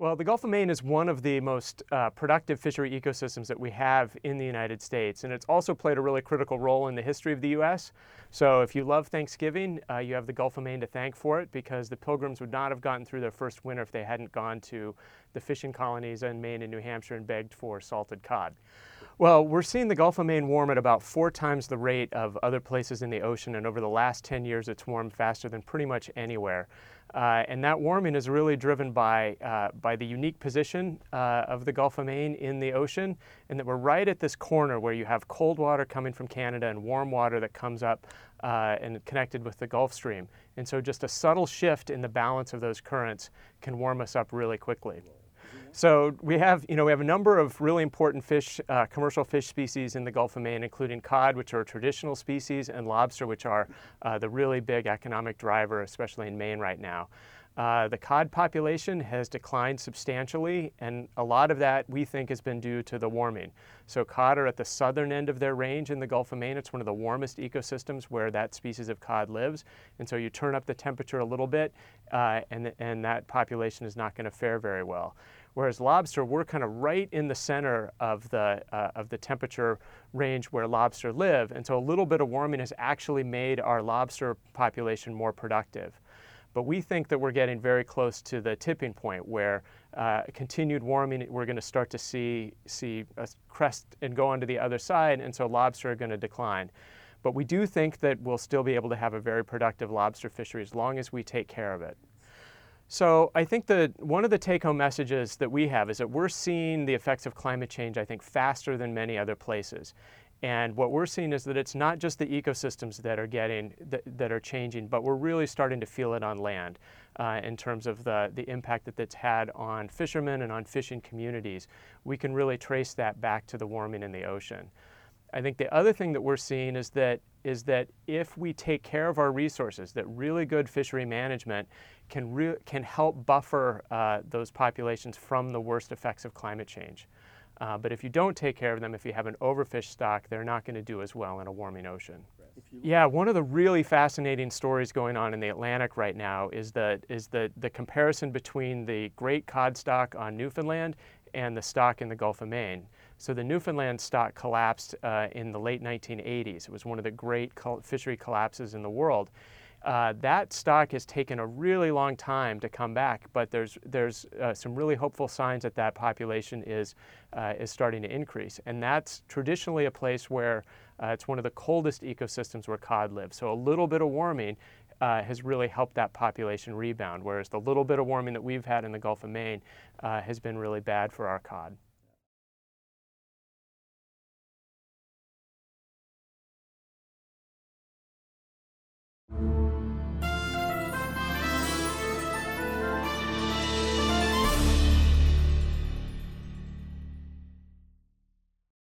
Well, the Gulf of Maine is one of the most uh, productive fishery ecosystems that we have in the United States, and it's also played a really critical role in the history of the U.S. So, if you love Thanksgiving, uh, you have the Gulf of Maine to thank for it because the Pilgrims would not have gotten through their first winter if they hadn't gone to the fishing colonies in Maine and New Hampshire and begged for salted cod. Well, we're seeing the Gulf of Maine warm at about four times the rate of other places in the ocean, and over the last 10 years, it's warmed faster than pretty much anywhere. Uh, and that warming is really driven by, uh, by the unique position uh, of the Gulf of Maine in the ocean, and that we're right at this corner where you have cold water coming from Canada and warm water that comes up uh, and connected with the Gulf Stream. And so just a subtle shift in the balance of those currents can warm us up really quickly. So we have, you know, we have a number of really important fish, uh, commercial fish species in the Gulf of Maine, including cod, which are traditional species, and lobster, which are uh, the really big economic driver, especially in Maine right now. Uh, the cod population has declined substantially, and a lot of that we think has been due to the warming. So, cod are at the southern end of their range in the Gulf of Maine. It's one of the warmest ecosystems where that species of cod lives. And so, you turn up the temperature a little bit, uh, and, and that population is not going to fare very well. Whereas lobster, we're kind of right in the center of the, uh, of the temperature range where lobster live. And so, a little bit of warming has actually made our lobster population more productive. But we think that we're getting very close to the tipping point where uh, continued warming, we're going to start to see, see a crest and go onto the other side, and so lobster are going to decline. But we do think that we'll still be able to have a very productive lobster fishery as long as we take care of it. So I think that one of the take-home messages that we have is that we're seeing the effects of climate change, I think, faster than many other places. And what we're seeing is that it's not just the ecosystems that are getting that, that are changing, but we're really starting to feel it on land uh, in terms of the, the impact that that's had on fishermen and on fishing communities. We can really trace that back to the warming in the ocean. I think the other thing that we're seeing is that is that if we take care of our resources, that really good fishery management can re- can help buffer uh, those populations from the worst effects of climate change. Uh, but if you don't take care of them, if you have an overfished stock, they're not going to do as well in a warming ocean. Yeah, one of the really fascinating stories going on in the Atlantic right now is the, is the, the comparison between the great cod stock on Newfoundland and the stock in the Gulf of Maine. So the Newfoundland stock collapsed uh, in the late 1980s. It was one of the great fishery collapses in the world. Uh, that stock has taken a really long time to come back, but there's there's uh, some really hopeful signs that that population is uh, is starting to increase, and that's traditionally a place where uh, it's one of the coldest ecosystems where cod live. So a little bit of warming uh, has really helped that population rebound, whereas the little bit of warming that we've had in the Gulf of Maine uh, has been really bad for our cod.